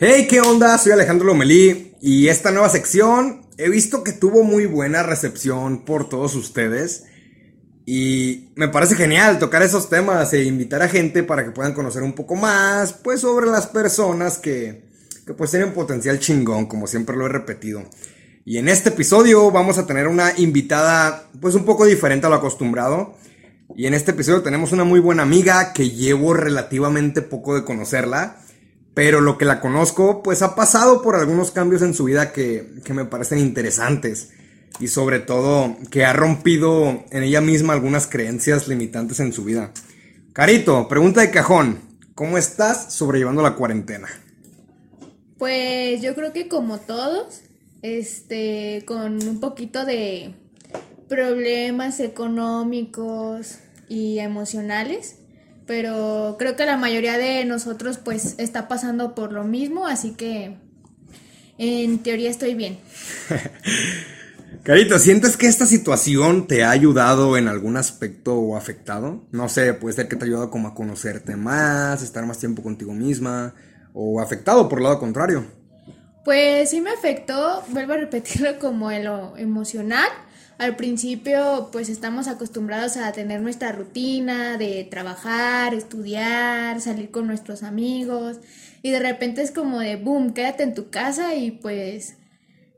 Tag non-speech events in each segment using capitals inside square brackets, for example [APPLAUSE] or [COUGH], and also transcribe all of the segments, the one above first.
Hey, ¿qué onda? Soy Alejandro Lomelí y esta nueva sección he visto que tuvo muy buena recepción por todos ustedes y me parece genial tocar esos temas e invitar a gente para que puedan conocer un poco más pues sobre las personas que, que pues tienen potencial chingón, como siempre lo he repetido. Y en este episodio vamos a tener una invitada pues un poco diferente a lo acostumbrado. Y en este episodio tenemos una muy buena amiga que llevo relativamente poco de conocerla. Pero lo que la conozco, pues ha pasado por algunos cambios en su vida que, que me parecen interesantes. Y sobre todo, que ha rompido en ella misma algunas creencias limitantes en su vida. Carito, pregunta de cajón. ¿Cómo estás sobrellevando la cuarentena? Pues yo creo que como todos, este, con un poquito de problemas económicos y emocionales, pero creo que la mayoría de nosotros pues está pasando por lo mismo, así que en teoría estoy bien. [LAUGHS] Carito, ¿sientes que esta situación te ha ayudado en algún aspecto o afectado? No sé, puede ser que te ha ayudado como a conocerte más, estar más tiempo contigo misma, o afectado por el lado contrario. Pues sí me afectó, vuelvo a repetirlo como en lo emocional. Al principio pues estamos acostumbrados a tener nuestra rutina de trabajar, estudiar, salir con nuestros amigos y de repente es como de boom, quédate en tu casa y pues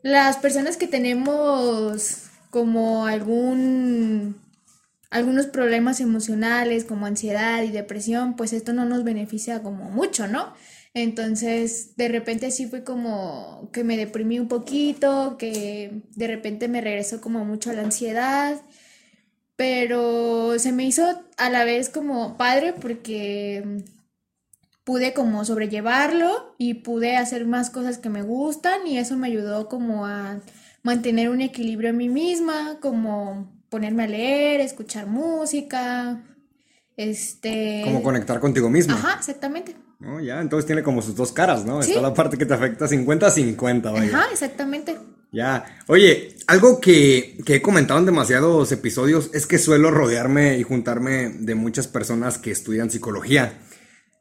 las personas que tenemos como algún algunos problemas emocionales como ansiedad y depresión, pues esto no nos beneficia como mucho, ¿no? Entonces, de repente sí fue como que me deprimí un poquito, que de repente me regresó como mucho a la ansiedad, pero se me hizo a la vez como padre porque pude como sobrellevarlo y pude hacer más cosas que me gustan y eso me ayudó como a mantener un equilibrio en mí misma, como ponerme a leer, escuchar música, este... Como conectar contigo misma. Ajá, exactamente. ¿No? Ya, entonces tiene como sus dos caras, ¿no? Está la parte que te afecta 50-50, vaya. Ajá, exactamente. Ya. Oye, algo que, que, he comentado en demasiados episodios es que suelo rodearme y juntarme de muchas personas que estudian psicología.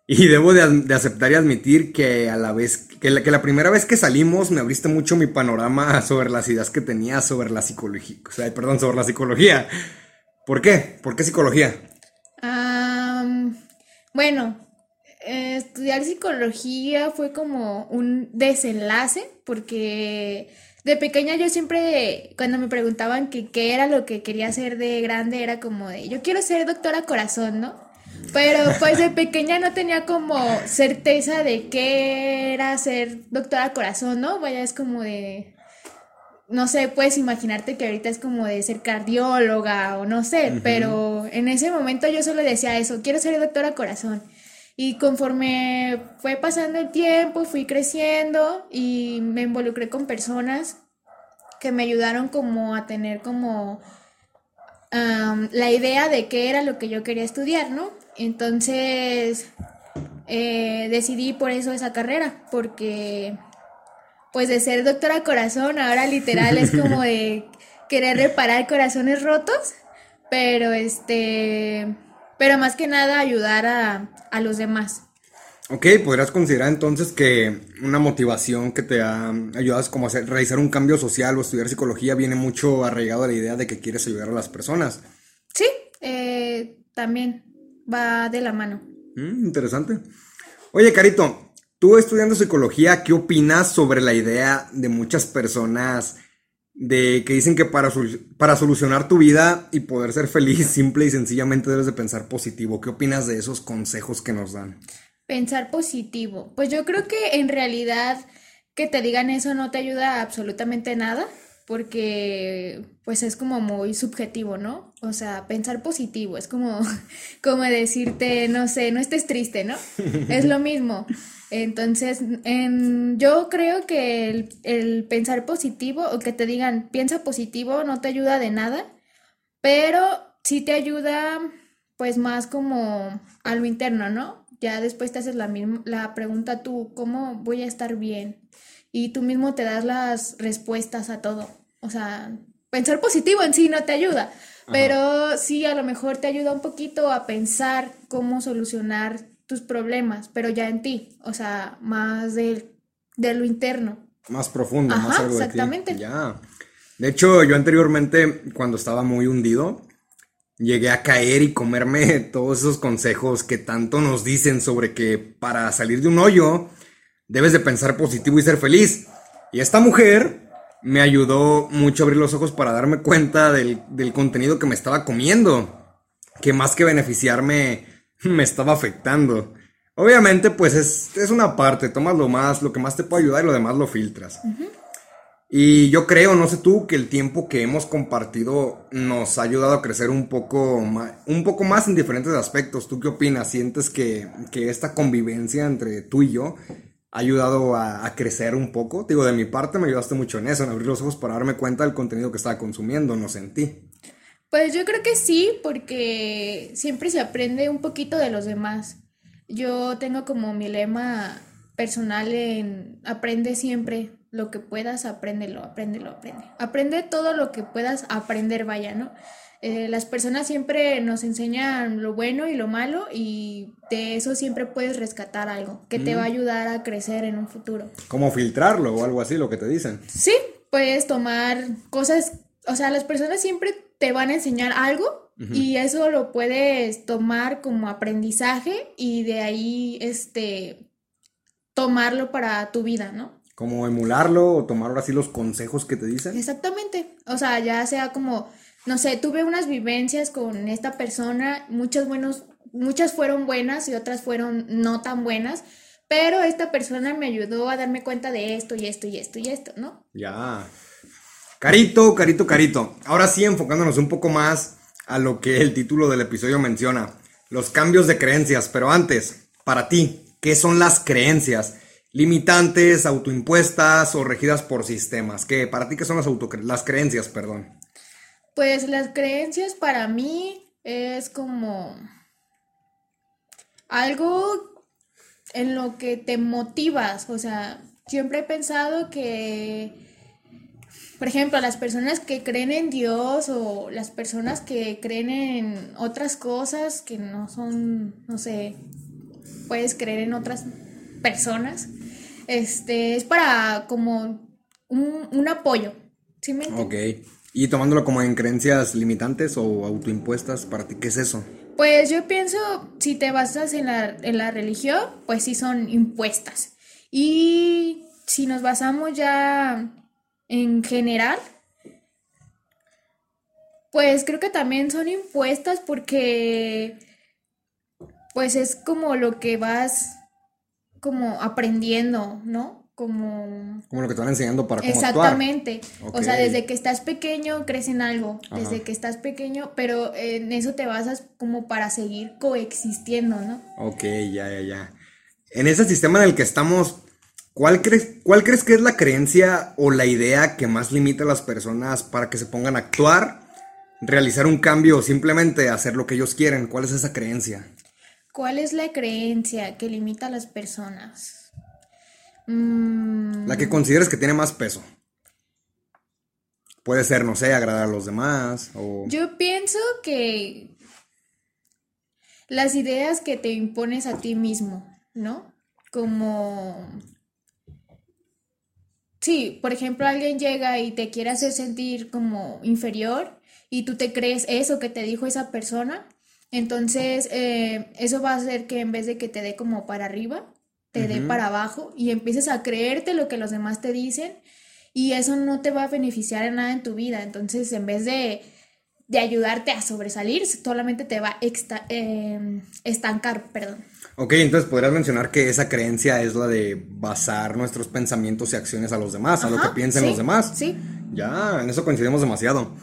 Y debo de, de aceptar y admitir que a la vez, que la, que la, primera vez que salimos me abriste mucho mi panorama sobre las ideas que tenía sobre la psicología. O sea, perdón, sobre la psicología. ¿Por qué? ¿Por qué psicología? Um, bueno, eh, estudiar psicología fue como un desenlace porque de pequeña yo siempre, cuando me preguntaban que qué era lo que quería hacer de grande, era como de, yo quiero ser doctora corazón, ¿no? Pero pues de pequeña no tenía como certeza de qué era ser doctora corazón, ¿no? Vaya, es como de, no sé, puedes imaginarte que ahorita es como de ser cardióloga o no sé, pero en ese momento yo solo decía eso, quiero ser doctora corazón. Y conforme fue pasando el tiempo, fui creciendo y me involucré con personas que me ayudaron como a tener como um, la idea de qué era lo que yo quería estudiar, ¿no? Entonces eh, decidí por eso esa carrera, porque pues de ser doctora corazón, ahora literal es como [LAUGHS] de querer reparar corazones rotos, pero este pero más que nada ayudar a, a los demás. Ok, podrías considerar entonces que una motivación que te ha ayudado como a hacer, realizar un cambio social o estudiar psicología viene mucho arraigado a la idea de que quieres ayudar a las personas. Sí, eh, también va de la mano. Mm, interesante. Oye, Carito, tú estudiando psicología, ¿qué opinas sobre la idea de muchas personas de que dicen que para, para solucionar tu vida y poder ser feliz, [LAUGHS] simple y sencillamente debes de pensar positivo. ¿Qué opinas de esos consejos que nos dan? Pensar positivo. Pues yo creo que en realidad que te digan eso no te ayuda absolutamente nada, porque pues es como muy subjetivo, ¿no? O sea, pensar positivo, es como, [LAUGHS] como decirte, no sé, no estés triste, ¿no? Es lo mismo. Entonces, en, yo creo que el, el, pensar positivo o que te digan piensa positivo no te ayuda de nada, pero sí te ayuda pues más como a lo interno, ¿no? Ya después te haces la, misma, la pregunta tú, ¿cómo voy a estar bien? Y tú mismo te das las respuestas a todo. O sea, pensar positivo en sí no te ayuda, Ajá. pero sí a lo mejor te ayuda un poquito a pensar cómo solucionar tus problemas, pero ya en ti, o sea, más de de lo interno. Más profundo, Ajá, más algo de ti. exactamente. Ya. De hecho, yo anteriormente, cuando estaba muy hundido, llegué a caer y comerme [LAUGHS] todos esos consejos que tanto nos dicen sobre que para salir de un hoyo debes de pensar positivo y ser feliz. Y esta mujer me ayudó mucho a abrir los ojos para darme cuenta del, del contenido que me estaba comiendo, que más que beneficiarme, [LAUGHS] me estaba afectando. Obviamente, pues es, es una parte, tomas lo más, lo que más te puede ayudar y lo demás lo filtras. Y yo creo, no sé tú, que el tiempo que hemos compartido nos ha ayudado a crecer un poco más, un poco más en diferentes aspectos. ¿Tú qué opinas? ¿Sientes que, que esta convivencia entre tú y yo ha ayudado a, crecer un poco? Digo, de mi parte me ayudaste mucho en eso, en abrir los ojos para darme cuenta del contenido que estaba consumiendo, no sentí. Pues yo creo que sí, porque siempre se aprende un poquito de los demás. Yo tengo como mi lema personal en aprende siempre lo que puedas, apréndelo, apréndelo, aprende. Aprende todo lo que puedas aprender, vaya, ¿no? Eh, las personas siempre nos enseñan lo bueno y lo malo y de eso siempre puedes rescatar algo que te va a ayudar a crecer en un futuro. Como filtrarlo o algo así, lo que te dicen. Sí, puedes tomar cosas, o sea, las personas siempre te van a enseñar algo y eso lo puedes tomar como aprendizaje y de ahí, este, tomarlo para tu vida, ¿no? Como emularlo o tomar ahora sí los consejos que te dicen. Exactamente. O sea, ya sea como, no sé, tuve unas vivencias con esta persona, muchas buenos, muchas fueron buenas y otras fueron no tan buenas, pero esta persona me ayudó a darme cuenta de esto y esto y esto y esto, ¿no? Ya. Carito, carito, carito. Ahora sí, enfocándonos un poco más a lo que el título del episodio menciona. Los cambios de creencias. Pero antes, para ti, ¿qué son las creencias? Limitantes, autoimpuestas o regidas por sistemas. ¿Qué? Para ti, ¿qué son las, las creencias? Perdón. Pues las creencias para mí es como algo en lo que te motivas. O sea, siempre he pensado que, por ejemplo, las personas que creen en Dios o las personas que creen en otras cosas que no son, no sé, puedes creer en otras personas, este, es para como un, un apoyo. ¿Sí me entiendes? Ok. Y tomándolo como en creencias limitantes o autoimpuestas, ¿para ti qué es eso? Pues yo pienso, si te basas en la, en la religión, pues sí son impuestas. Y si nos basamos ya en general, pues creo que también son impuestas porque pues es como lo que vas como aprendiendo, ¿no? Como Como lo que te van enseñando para cómo actuar. Exactamente. O sea, desde que estás pequeño crees en algo, Ajá. desde que estás pequeño, pero en eso te basas como para seguir coexistiendo, ¿no? Ok, ya, ya, ya. En ese sistema en el que estamos, ¿cuál crees, ¿cuál crees que es la creencia o la idea que más limita a las personas para que se pongan a actuar, realizar un cambio o simplemente hacer lo que ellos quieren? ¿Cuál es esa creencia? ¿Cuál es la creencia que limita a las personas? Mm, La que consideres que tiene más peso. Puede ser, no sé, agradar a los demás o... yo pienso que las ideas que te impones a ti mismo, ¿no? Como... Sí, por ejemplo, alguien llega y te quiere hacer sentir como inferior y tú te crees eso que te dijo esa persona, entonces eh, eso va a hacer que en vez de que te dé como para arriba, te dé para abajo y empieces a creerte lo que los demás te dicen y eso no te va a beneficiar en nada en tu vida. Entonces, en vez de, de ayudarte a sobresalir, solamente te va a exta- eh, estancar, perdón. Ok, entonces podrías mencionar que esa creencia es la de basar nuestros pensamientos y acciones a los demás, a lo que piensen sí, los demás. Sí. Ya, en eso coincidimos demasiado.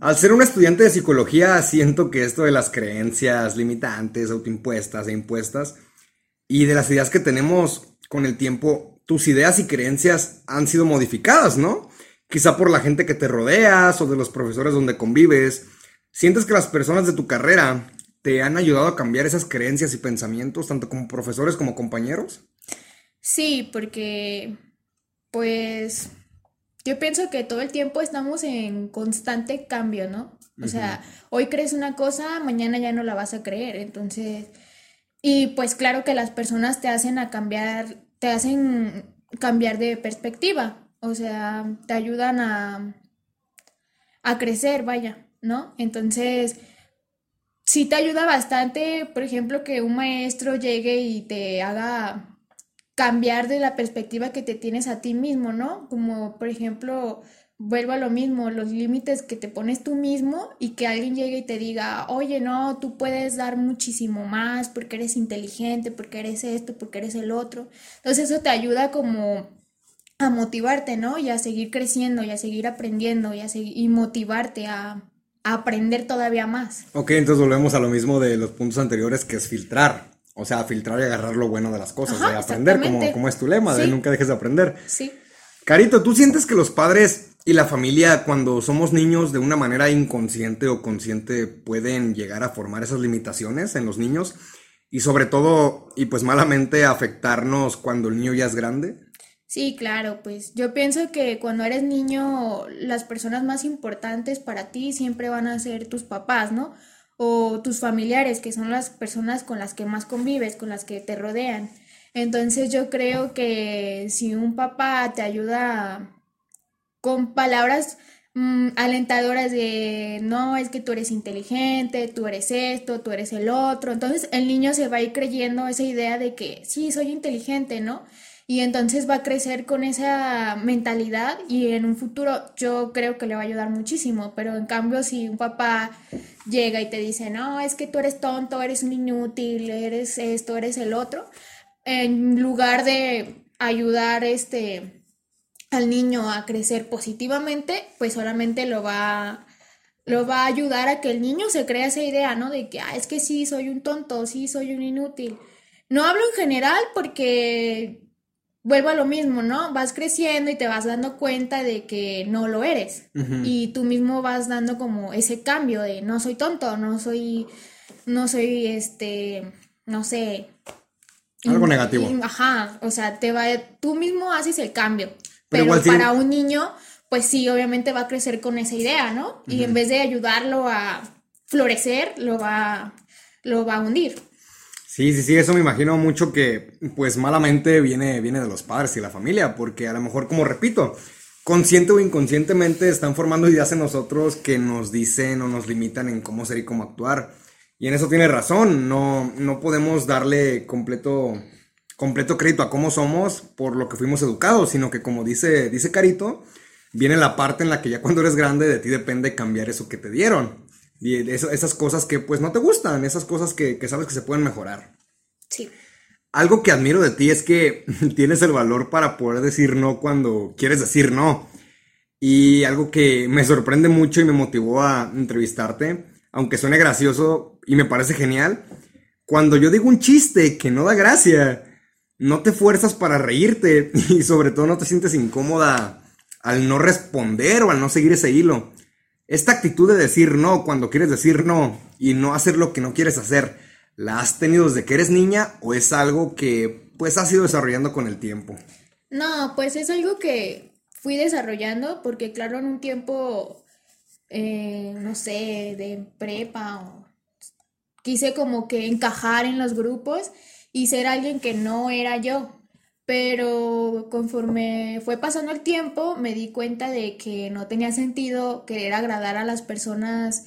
Al ser un estudiante de psicología, siento que esto de las creencias limitantes, autoimpuestas e impuestas, y de las ideas que tenemos con el tiempo, tus ideas y creencias han sido modificadas, ¿no? Quizá por la gente que te rodeas o de los profesores donde convives. ¿Sientes que las personas de tu carrera te han ayudado a cambiar esas creencias y pensamientos, tanto como profesores como compañeros? Sí, porque pues yo pienso que todo el tiempo estamos en constante cambio, ¿no? O sea, hoy crees una cosa, mañana ya no la vas a creer. Entonces, y pues claro que las personas te hacen a cambiar, te hacen cambiar de perspectiva, o sea, te ayudan a, a crecer, vaya, ¿no? Entonces, sí te ayuda bastante, por ejemplo, que un maestro llegue y te haga cambiar de la perspectiva que te tienes a ti mismo, ¿no? Como, por ejemplo, vuelvo a lo mismo, los límites que te pones tú mismo y que alguien llegue y te diga, oye, no, tú puedes dar muchísimo más porque eres inteligente, porque eres esto, porque eres el otro. Entonces eso te ayuda como a motivarte, ¿no? Y a seguir creciendo y a seguir aprendiendo y a seguir, y motivarte a, aprender todavía más. Ok, entonces volvemos a lo mismo de los puntos anteriores que es filtrar. O sea, filtrar y agarrar lo bueno de las cosas, de aprender, como, como, es tu lema, de nunca dejes de aprender. Sí. Carito, ¿tú sientes que los padres y la familia, cuando somos niños, de una manera inconsciente o consciente, pueden llegar a formar esas limitaciones en los niños? Y sobre todo, y pues malamente, afectarnos cuando el niño ya es grande? Sí, claro, pues yo pienso que cuando eres niño, las personas más importantes para ti siempre van a ser tus papás, ¿no? O tus familiares, que son las personas con las que más convives, con las que te rodean. Entonces yo creo que si un papá te ayuda con palabras mm, alentadoras de no, es que tú eres inteligente, tú eres esto, tú eres el otro, entonces el niño se va a ir creyendo esa idea de que sí, soy inteligente, ¿no? y entonces va a crecer con esa mentalidad y en un futuro yo creo que le va a ayudar muchísimo, pero en cambio si un papá llega y te dice, no, es que tú eres tonto, eres un inútil, eres esto, eres el otro, en lugar de ayudar este al niño a crecer positivamente, pues solamente lo va lo va a ayudar a que el niño se crea esa idea, ¿no? De que, ah, es que sí, soy un tonto, sí, soy un inútil. No hablo en general porque vuelvo a lo mismo, ¿no? Vas creciendo y te vas dando cuenta de que no lo eres. Y tú mismo vas dando como ese cambio de no soy tonto, no soy, no soy, este, no sé. Algo negativo. ajá, o sea, te va, tú mismo haces el cambio. Pero, para un niño, pues sí, obviamente va a crecer con esa idea, ¿no? Y en vez de ayudarlo a florecer, lo va, lo va a hundir. Sí, sí, sí, eso me imagino mucho que, pues malamente viene, viene de los padres y la familia, porque a lo mejor, como repito, consciente o inconscientemente están formando ideas en nosotros que nos dicen o nos limitan en cómo ser y cómo actuar. Y en eso tiene razón, no, no podemos darle completo, completo crédito a cómo somos por lo que fuimos educados, sino que como dice, dice Carito, viene la parte en la que ya cuando eres grande de ti depende cambiar eso que te dieron. Y esas cosas que pues no te gustan, esas cosas que, sabes que se pueden mejorar. Sí. Algo que admiro de ti es que [LAUGHS] tienes el valor para poder decir no cuando quieres decir no. Y algo que me sorprende mucho y me motivó a entrevistarte, aunque suene gracioso y me parece genial, cuando yo digo un chiste que no da gracia, no te fuerzas para reírte [LAUGHS] y sobre todo no te sientes incómoda al no responder o al no seguir ese hilo. Esta actitud de decir no cuando quieres decir no y no hacer lo que no quieres hacer, ¿la has tenido desde que eres niña o es algo que pues has ido desarrollando con el tiempo? No, pues es algo que fui desarrollando porque claro, en un tiempo, eh, no sé, de prepa o quise como que encajar en los grupos y ser alguien que no era yo pero conforme fue pasando el tiempo me di cuenta de que no tenía sentido querer agradar a las personas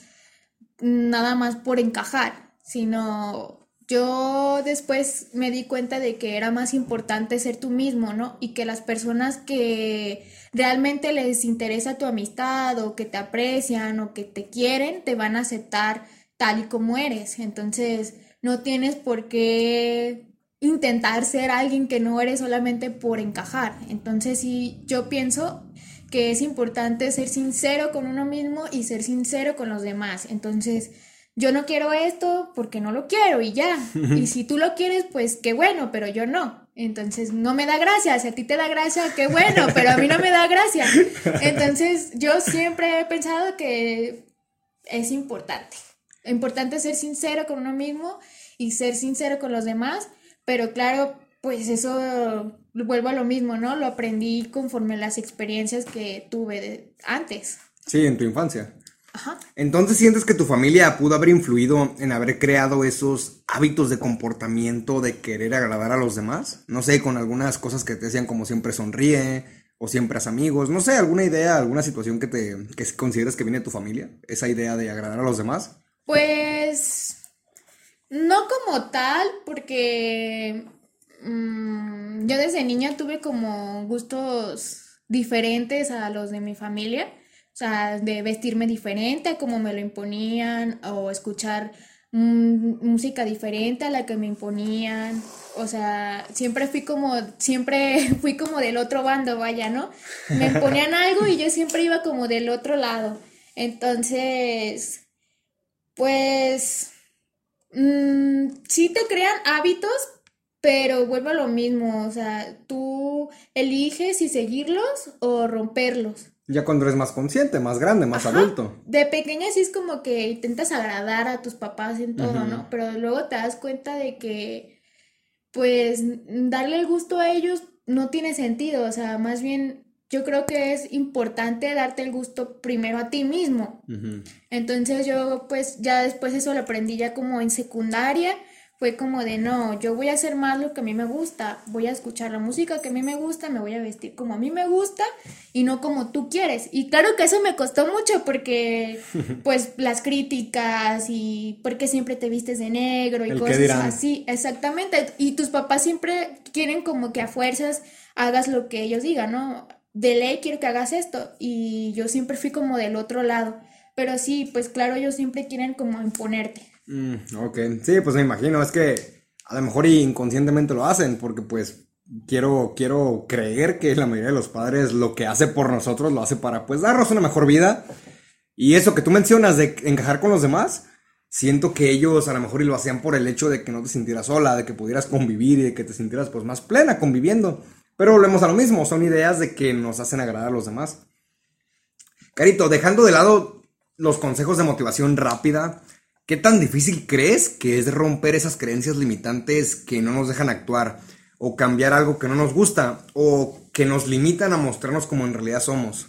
nada más por encajar, sino yo después me di cuenta de que era más importante ser tú mismo, ¿no? Y que las personas que realmente les interesa tu amistad o que te aprecian o que te quieren, te van a aceptar tal y como eres. Entonces, no tienes por qué intentar ser alguien que no eres solamente por encajar. Entonces sí, yo pienso que es importante ser sincero con uno mismo y ser sincero con los demás. Entonces, yo no quiero esto porque no lo quiero y ya. Y si tú lo quieres, pues qué bueno, pero yo no. Entonces, no me da gracia. Si a ti te da gracia, qué bueno, [LAUGHS] pero a mí no me da gracia. Entonces, yo siempre he pensado que es importante. Importante ser sincero con uno mismo y ser sincero con los demás pero claro, pues eso vuelvo a lo mismo, ¿no? Lo aprendí conforme las experiencias que tuve antes. Sí, en tu infancia. Ajá. Entonces sientes que tu familia pudo haber influido en haber creado esos hábitos de comportamiento de querer agradar a los demás. No sé, con algunas cosas que te decían como siempre sonríe o siempre haz amigos. No sé, alguna idea, alguna situación que te que consideres que viene de tu familia, esa idea de agradar a los demás. Pues no como tal, porque mm, yo desde niña tuve como gustos diferentes a los de mi familia. O sea, de vestirme diferente a como me lo imponían o escuchar música diferente a la que me imponían. O sea, siempre fui como, siempre [LAUGHS] fui como del otro bando, vaya, ¿no? Me imponían algo y yo siempre iba como del otro lado. Entonces, pues, mm, sí te crean hábitos, pero vuelvo a lo mismo, o sea, tú eliges si seguirlos o romperlos. Ya cuando eres más consciente, más grande, más adulto. De pequeña sí es como que intentas agradar a tus papás en todo, ¿no? Pero luego te das cuenta de que, pues, darle el gusto a ellos no tiene sentido. O sea, más bien yo creo que es importante darte el gusto primero a ti mismo. Entonces yo, pues, ya después eso lo aprendí ya como en secundaria fue como de no, yo voy a hacer más lo que a mí me gusta, voy a escuchar la música que a mí me gusta, me voy a vestir como a mí me gusta y no como tú quieres. Y claro que eso me costó mucho porque [LAUGHS] pues las críticas y porque siempre te vistes de negro y cosas así, exactamente. Y tus papás siempre quieren como que a fuerzas hagas lo que ellos digan, ¿no? De ley quiero que hagas esto y yo siempre fui como del otro lado. Pero sí, pues claro, ellos siempre quieren como imponerte. Mm, ok, sí, pues me imagino, es que a lo mejor inconscientemente lo hacen, porque pues quiero, quiero creer que la mayoría de los padres lo que hace por nosotros lo hace para pues darnos una mejor vida. Y eso que tú mencionas de encajar con los demás, siento que ellos a lo mejor y lo hacían por el hecho de que no te sintieras sola, de que pudieras convivir y de que te sintieras pues más plena conviviendo. Pero volvemos a lo mismo, son ideas de que nos hacen agradar a los demás. Carito, dejando de lado los consejos de motivación rápida, ¿Qué tan difícil crees que es romper esas creencias limitantes que no nos dejan actuar? O cambiar algo que no nos gusta? ¿O que nos limitan a mostrarnos como en realidad somos?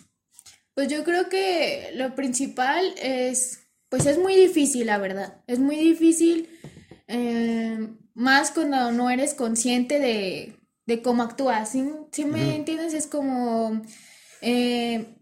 Pues yo creo que lo principal es, pues es muy difícil, la verdad. Es muy difícil, eh, más cuando no eres consciente de, cómo actúas. ¿Sí, me entiendes? Es como... Eh,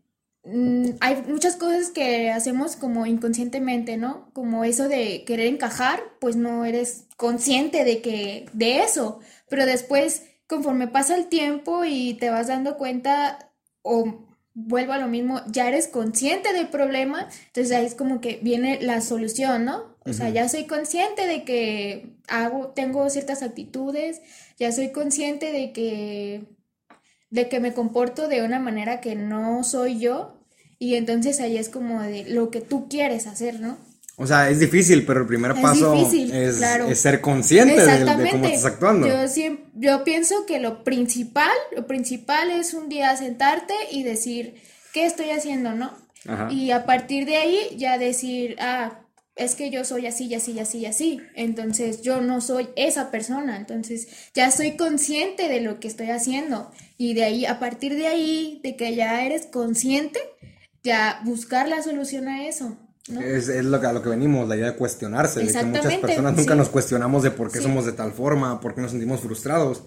Mm, hay muchas cosas que hacemos como inconscientemente, ¿no? Como eso de querer encajar, pues no eres consciente de que de eso, pero después conforme pasa el tiempo y te vas dando cuenta o vuelvo a lo mismo, ya eres consciente del problema, entonces ahí es como que viene la solución, ¿no? O sea, ya soy consciente de que hago tengo ciertas actitudes, ya soy consciente de que de que me comporto de una manera que no soy yo, y entonces ahí es como de lo que tú quieres hacer, ¿no? O sea, es difícil, pero el primer paso es, ser consciente de, cómo estás actuando. Yo, siempre, yo pienso que lo principal, lo principal es un día sentarte y decir, ¿qué estoy haciendo, no? Y a partir de ahí ya decir, ah, es que yo soy así, y así, y así, y así. Entonces yo no soy esa persona. Entonces ya soy consciente de lo que estoy haciendo. Y de ahí, a partir de ahí, de que ya eres consciente, ya buscar la solución a eso. ¿No? Es, lo que, a lo que venimos, la idea de cuestionarse, de que muchas personas nunca nos cuestionamos de por qué somos de tal forma, por qué nos sentimos frustrados.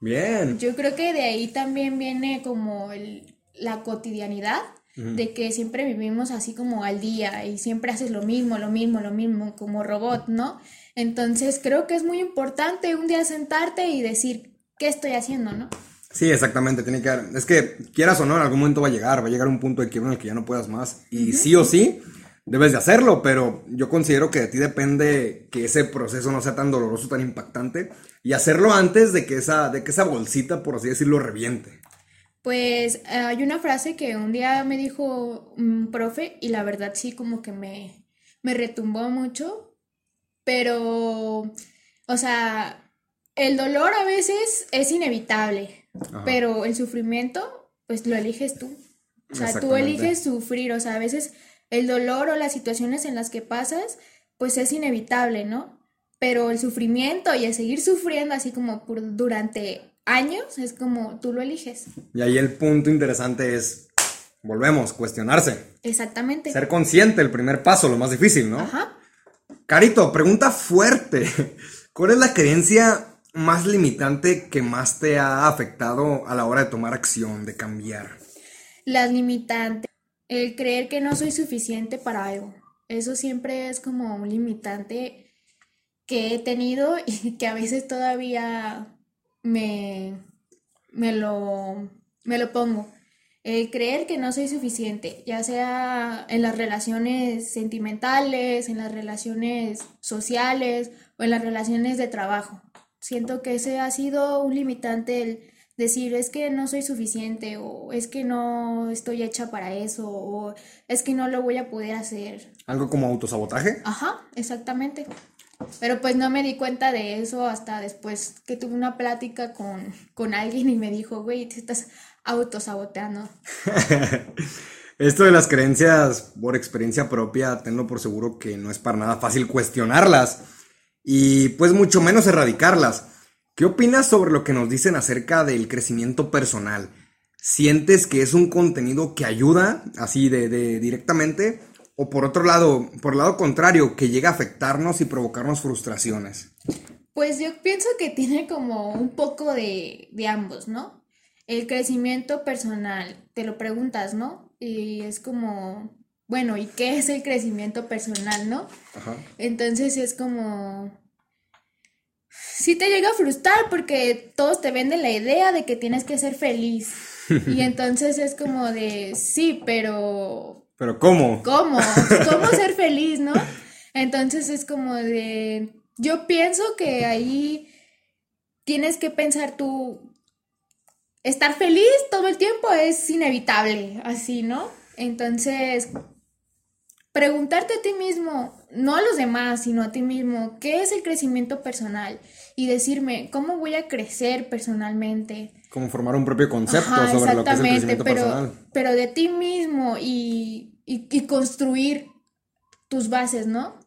Bien. Yo creo que de ahí también viene como el, la cotidianidad, de que siempre vivimos así como al día y siempre haces lo mismo, lo mismo, lo mismo, como robot, ¿no? Entonces creo que es muy importante un día sentarte y decir, ¿qué estoy haciendo, no? Sí, exactamente, tiene que Es que quieras o no, en algún momento va a llegar, va a llegar un punto de quiebra en el que ya no puedas más. Y sí o sí, debes de hacerlo, pero yo considero que de ti depende que ese proceso no sea tan doloroso, tan impactante, y hacerlo antes de que esa, de que esa bolsita, por así decirlo, reviente. Pues eh, hay una frase que un día me dijo un profe, y la verdad sí como que me, me retumbó mucho, pero, o sea, el dolor a veces es inevitable pero el sufrimiento, pues lo eliges tú. O sea, tú eliges sufrir, o sea, a veces el dolor o las situaciones en las que pasas, pues es inevitable, ¿no? Pero el sufrimiento y el seguir sufriendo así como por, durante años es como tú lo eliges. Y ahí el punto interesante es volvemos, cuestionarse. Exactamente. Ser consciente, el primer paso, lo más difícil, ¿no? Ajá. Carito, pregunta fuerte. ¿Cuál es la creencia más limitante que más te ha afectado a la hora de tomar acción, de cambiar? Las limitantes. El creer que no soy suficiente para algo. Eso siempre es como un limitante que he tenido [LAUGHS] y que a veces todavía me, me, lo, me lo pongo. El creer que no soy suficiente, ya sea en las relaciones sentimentales, en las relaciones sociales o en las relaciones de trabajo. Siento que ese ha sido un limitante el decir es que no soy suficiente o es que no estoy hecha para eso o es que no lo voy a poder hacer. ¿Algo como autosabotaje? Ajá, exactamente. Pero pues no me di cuenta de eso hasta después que tuve una plática con, con alguien y me dijo, güey, te estás autosaboteando. [LAUGHS] Esto de las creencias por experiencia propia, tenlo por seguro que no es para nada fácil cuestionarlas y pues mucho menos erradicarlas. ¿Qué opinas sobre lo que nos dicen acerca del crecimiento personal? ¿Sientes que es un contenido que ayuda así de, de directamente? ¿O por otro lado, por el lado contrario, que llega a afectarnos y provocarnos frustraciones? Pues yo pienso que tiene como un poco de, de ambos, ¿no? El crecimiento personal, te lo preguntas, ¿no? Y es como, bueno, ¿y qué es el crecimiento personal, no? Ajá. Entonces es como, sí te llega a frustrar porque todos te venden la idea de que tienes que ser feliz. [LAUGHS] Y entonces es como de, sí, pero ¿Pero cómo? ¿Cómo? [LAUGHS] ¿Cómo ser feliz, no? Entonces es como de, yo pienso que ahí tienes que pensar tú, estar feliz todo el tiempo es inevitable, así, ¿no? Entonces, preguntarte a ti mismo, no a los demás, sino a ti mismo, ¿qué es el crecimiento personal? Y decirme, ¿cómo voy a crecer personalmente? Como formar un propio concepto Ajá, sobre lo que es el crecimiento pero, personal. pero de ti mismo y, y, y construir tus bases, ¿no?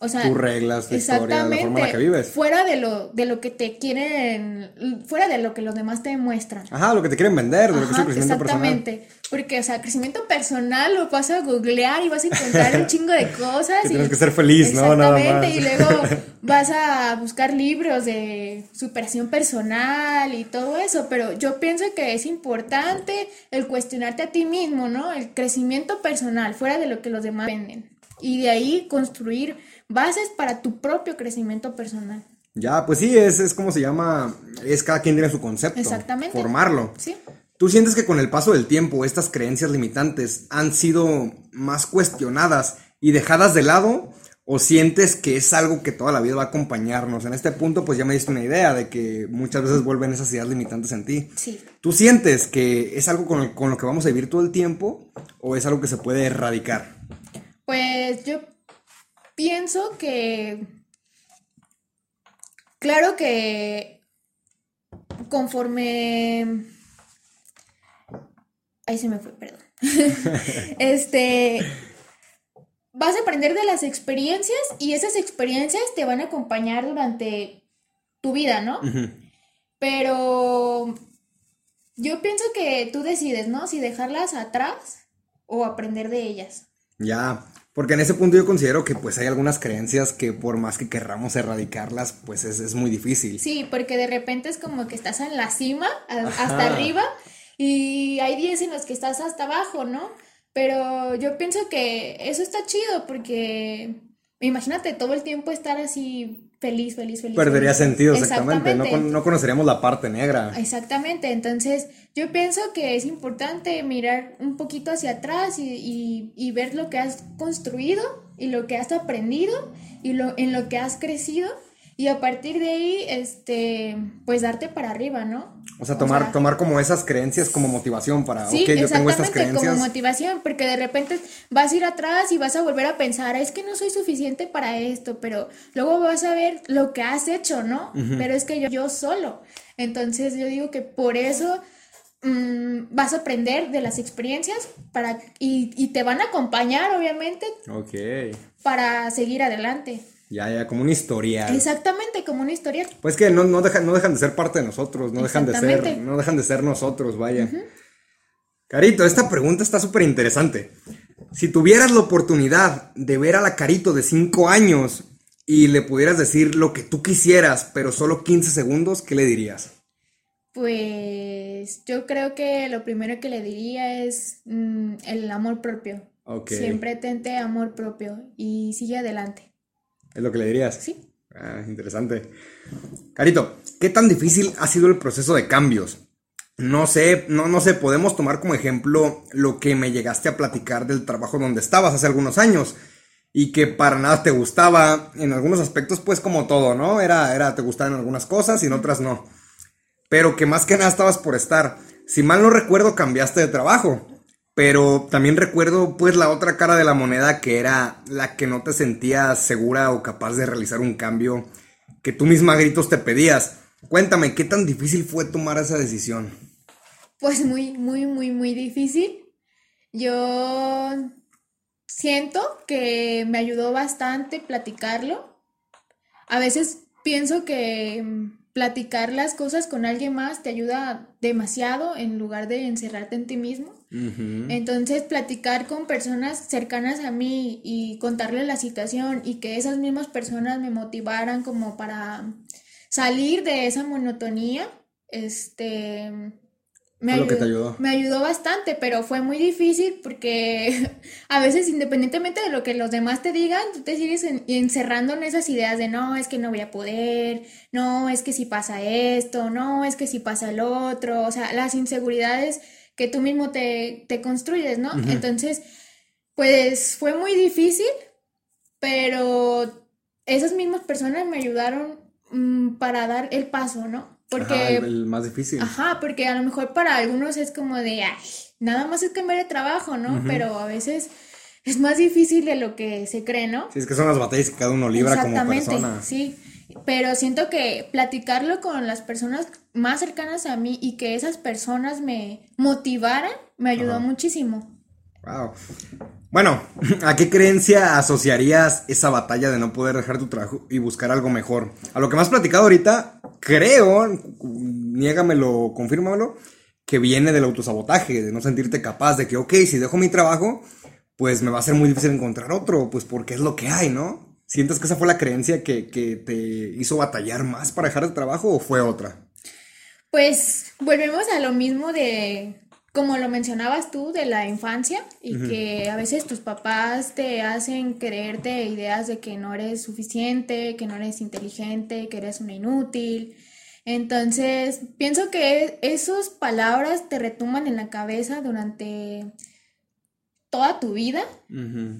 O sea, Tus reglas, tu historia, la forma en la que vives. fuera de lo, de lo que te quieren, fuera de lo que los demás te muestran. Ajá, lo que te quieren vender, de lo que es el personal. exactamente. Porque, o sea, crecimiento personal lo vas a googlear y vas a encontrar un chingo de cosas. Que y- tienes que ser feliz, ¿no? Nada Exactamente, más. y luego [LAUGHS] vas a buscar libros de superación personal y todo eso, pero yo pienso que es importante el cuestionarte a ti mismo, ¿no? El crecimiento personal, fuera de lo que los demás venden. Y de ahí construir bases para tu propio crecimiento personal. Ya, pues sí, es, es como se llama, es cada quien tiene su concepto. Exactamente. Formarlo. ¿Sí? ¿Tú sientes que con el paso del tiempo estas creencias limitantes han sido más cuestionadas y dejadas de lado? ¿O sientes que es algo que toda la vida va a acompañarnos? En este punto, pues ya me diste una idea de que muchas veces vuelven esas ideas limitantes en ti. Sí. ¿Tú sientes que es algo con, el- con lo que vamos a vivir todo el tiempo o es algo que se puede erradicar? Pues yo pienso que, claro que conforme... Ahí se me fue, perdón. [LAUGHS] este, vas a aprender de las experiencias y esas experiencias te van a acompañar durante tu vida, ¿no? Pero yo pienso que tú decides, ¿no? Si dejarlas atrás o aprender de ellas. Ya, porque en ese punto yo considero que pues hay algunas creencias que por más que querramos erradicarlas, pues es, es muy difícil. Sí, porque de repente es como que estás en la cima, a- hasta arriba, y hay días en los que estás hasta abajo, ¿no? Pero yo pienso que eso está chido porque imagínate todo el tiempo estar así feliz, feliz, feliz. Perdería feliz. sentido, exactamente. No, con- no conoceríamos la parte negra. Exactamente, entonces yo pienso que es importante mirar un poquito hacia atrás y, y- y ver lo que has construido y lo que has aprendido y lo, en lo que has crecido y a partir de ahí, este, pues darte para arriba, ¿no? O sea, tomar, sea, tomar como esas creencias como motivación para, Sí, ok, yo tengo estas exactamente, como creencias. motivación, porque de repente vas a ir atrás y vas a volver a pensar, es que no soy suficiente para esto, pero luego vas a ver lo que has hecho, ¿no? Pero es que yo, yo solo. Entonces yo digo que por eso mm, vas a aprender de las experiencias para, y, y te van a acompañar, obviamente, Ok. para seguir adelante. Ya, ya, como una historia. Exactamente, como una historia. Pues que no, no, dejan, no dejan de ser parte de nosotros, no dejan de ser, no dejan de ser nosotros, vaya. Carito, esta pregunta está súper interesante. Si tuvieras la oportunidad de ver a la Carito de 5 años y le pudieras decir lo que tú quisieras, pero solo 15 segundos, ¿qué le dirías? Pues yo creo que lo primero que le diría es mm, el amor propio. Siempre tente amor propio y sigue adelante. ¿Es lo que le dirías? Sí. Ah, interesante. Carito, ¿qué tan difícil ha sido el proceso de cambios? No sé, no, no sé, podemos tomar como ejemplo lo que me llegaste a platicar del trabajo donde estabas hace algunos años y que para nada te gustaba en algunos aspectos, pues como todo, ¿no? Era, era, te gustaban algunas cosas y en otras no. Pero que más que nada estabas por estar. Si mal no recuerdo, cambiaste de trabajo. Pero también recuerdo pues la otra cara de la moneda que era la que no te sentías segura o capaz de realizar un cambio que tú misma gritos te pedías. Cuéntame, ¿qué tan difícil fue tomar esa decisión? Pues muy, muy, muy, muy difícil. Yo siento que me ayudó bastante platicarlo. A veces pienso que platicar las cosas con alguien más te ayuda demasiado en lugar de encerrarte en ti mismo. Entonces, platicar con personas cercanas a mí y contarle la situación y que esas mismas personas me motivaran como para salir de esa monotonía, este, me ayudó, me ayudó bastante, pero fue muy difícil porque [LAUGHS] a veces independientemente de lo que los demás te digan, tú te sigues encerrando en esas ideas de no, es que no voy a poder, no, es que si pasa esto, no, es que si pasa el otro, o sea, las inseguridades que tú mismo te, construyes, ¿no? Entonces, pues fue muy difícil, pero esas mismas personas me ayudaron mm, para dar el paso, ¿no? Porque... el, más difícil. Ajá, porque a lo mejor para algunos es como de, ay, nada más es cambiar de trabajo, ¿no? Pero a veces es más difícil de lo que se cree, ¿no? Sí, es que son las batallas que cada uno libra como persona. Sí, pero siento que platicarlo con las personas más cercanas a mí y que esas personas me motivaran me ayudó muchísimo. Wow. Bueno, ¿a qué creencia asociarías esa batalla de no poder dejar tu trabajo y buscar algo mejor? A lo que has platicado ahorita, creo, niégamelo, confírmamelo, que viene del autosabotaje, de no sentirte capaz, de que, ok, si dejo mi trabajo, pues me va a ser muy difícil encontrar otro, pues porque es lo que hay, ¿no? ¿Sientes que esa fue la creencia que, te hizo batallar más para dejar el trabajo o fue otra? Pues volvemos a lo mismo de como lo mencionabas tú, de la infancia y que a veces tus papás te hacen creerte ideas de que no eres suficiente, que no eres inteligente, que eres una inútil. Entonces, pienso que esas palabras te retumban en la cabeza durante toda tu vida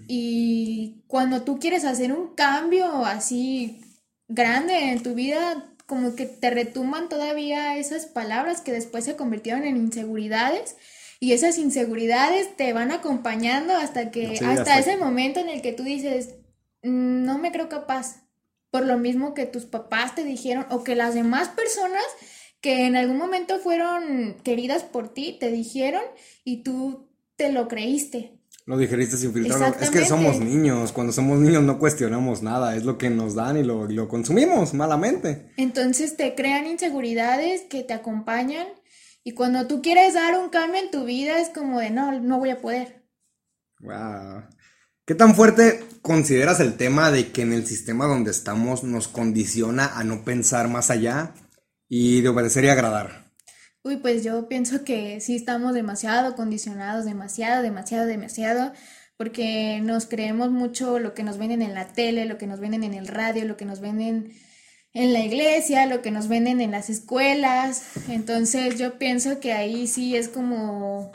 y cuando tú quieres hacer un cambio así grande en tu vida, como que te retumban todavía esas palabras que después se convirtieron en inseguridades y esas inseguridades te van acompañando hasta que hasta, ese momento en el que tú dices mm, no me creo capaz por lo mismo que tus papás te dijeron o que las demás personas que en algún momento fueron queridas por ti te dijeron y tú te lo creíste lo digeriste sin filtrar. Es que somos niños. Cuando somos niños no cuestionamos nada. Es lo que nos dan y lo, lo consumimos malamente. Entonces te crean inseguridades que te acompañan. Y cuando tú quieres dar un cambio en tu vida es como de no, no voy a poder. Wow. ¿Qué tan fuerte consideras el tema de que en el sistema donde estamos nos condiciona a no pensar más allá y de obedecer y agradar? Uy, pues yo pienso que sí estamos demasiado condicionados, demasiado, demasiado, demasiado, porque nos creemos mucho lo que nos venden en la tele, lo que nos venden en el radio, lo que nos venden en la iglesia, lo que nos venden en las escuelas. Entonces yo pienso que ahí sí es como,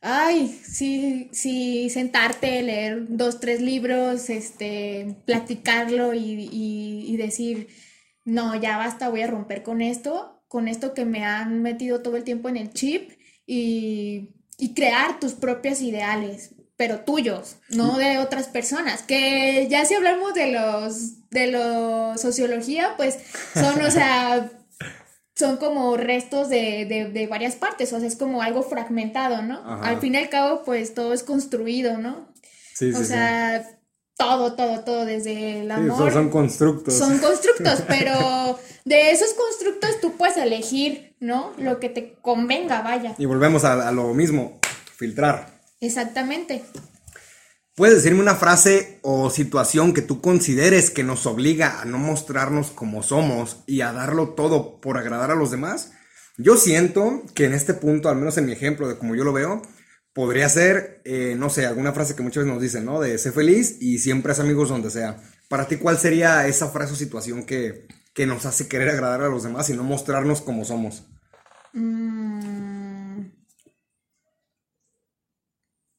ay, sí, sí, sentarte, leer dos, tres libros, este, platicarlo y, y decir, no, ya basta, voy a romper con esto con esto que me han metido todo el tiempo en el chip y, crear tus propios ideales, pero tuyos, no de otras personas. Que ya si hablamos de los de la sociología, pues son, o sea, [LAUGHS] son como restos de, varias partes, o sea, es como algo fragmentado, ¿no? Al fin y al cabo, pues todo es construido, ¿no? Sí, o sea, todo, todo, todo, desde el amor. son constructos. Son constructos, [LAUGHS] pero de esos constructos tú puedes elegir, ¿no? Lo que te convenga, vaya. Y volvemos a, lo mismo. filtrar. Exactamente. ¿Puedes decirme una frase o situación que tú consideres que nos obliga a no mostrarnos como somos y a darlo todo por agradar a los demás? Yo siento que en este punto, al menos en mi ejemplo de como yo lo veo, podría ser, eh, no sé, alguna frase que muchas veces nos dicen, ¿no? De ser feliz y siempre es amigos donde sea. Para ti, ¿cuál sería esa frase o situación que, que nos hace querer agradar a los demás y no mostrarnos como somos? Mm.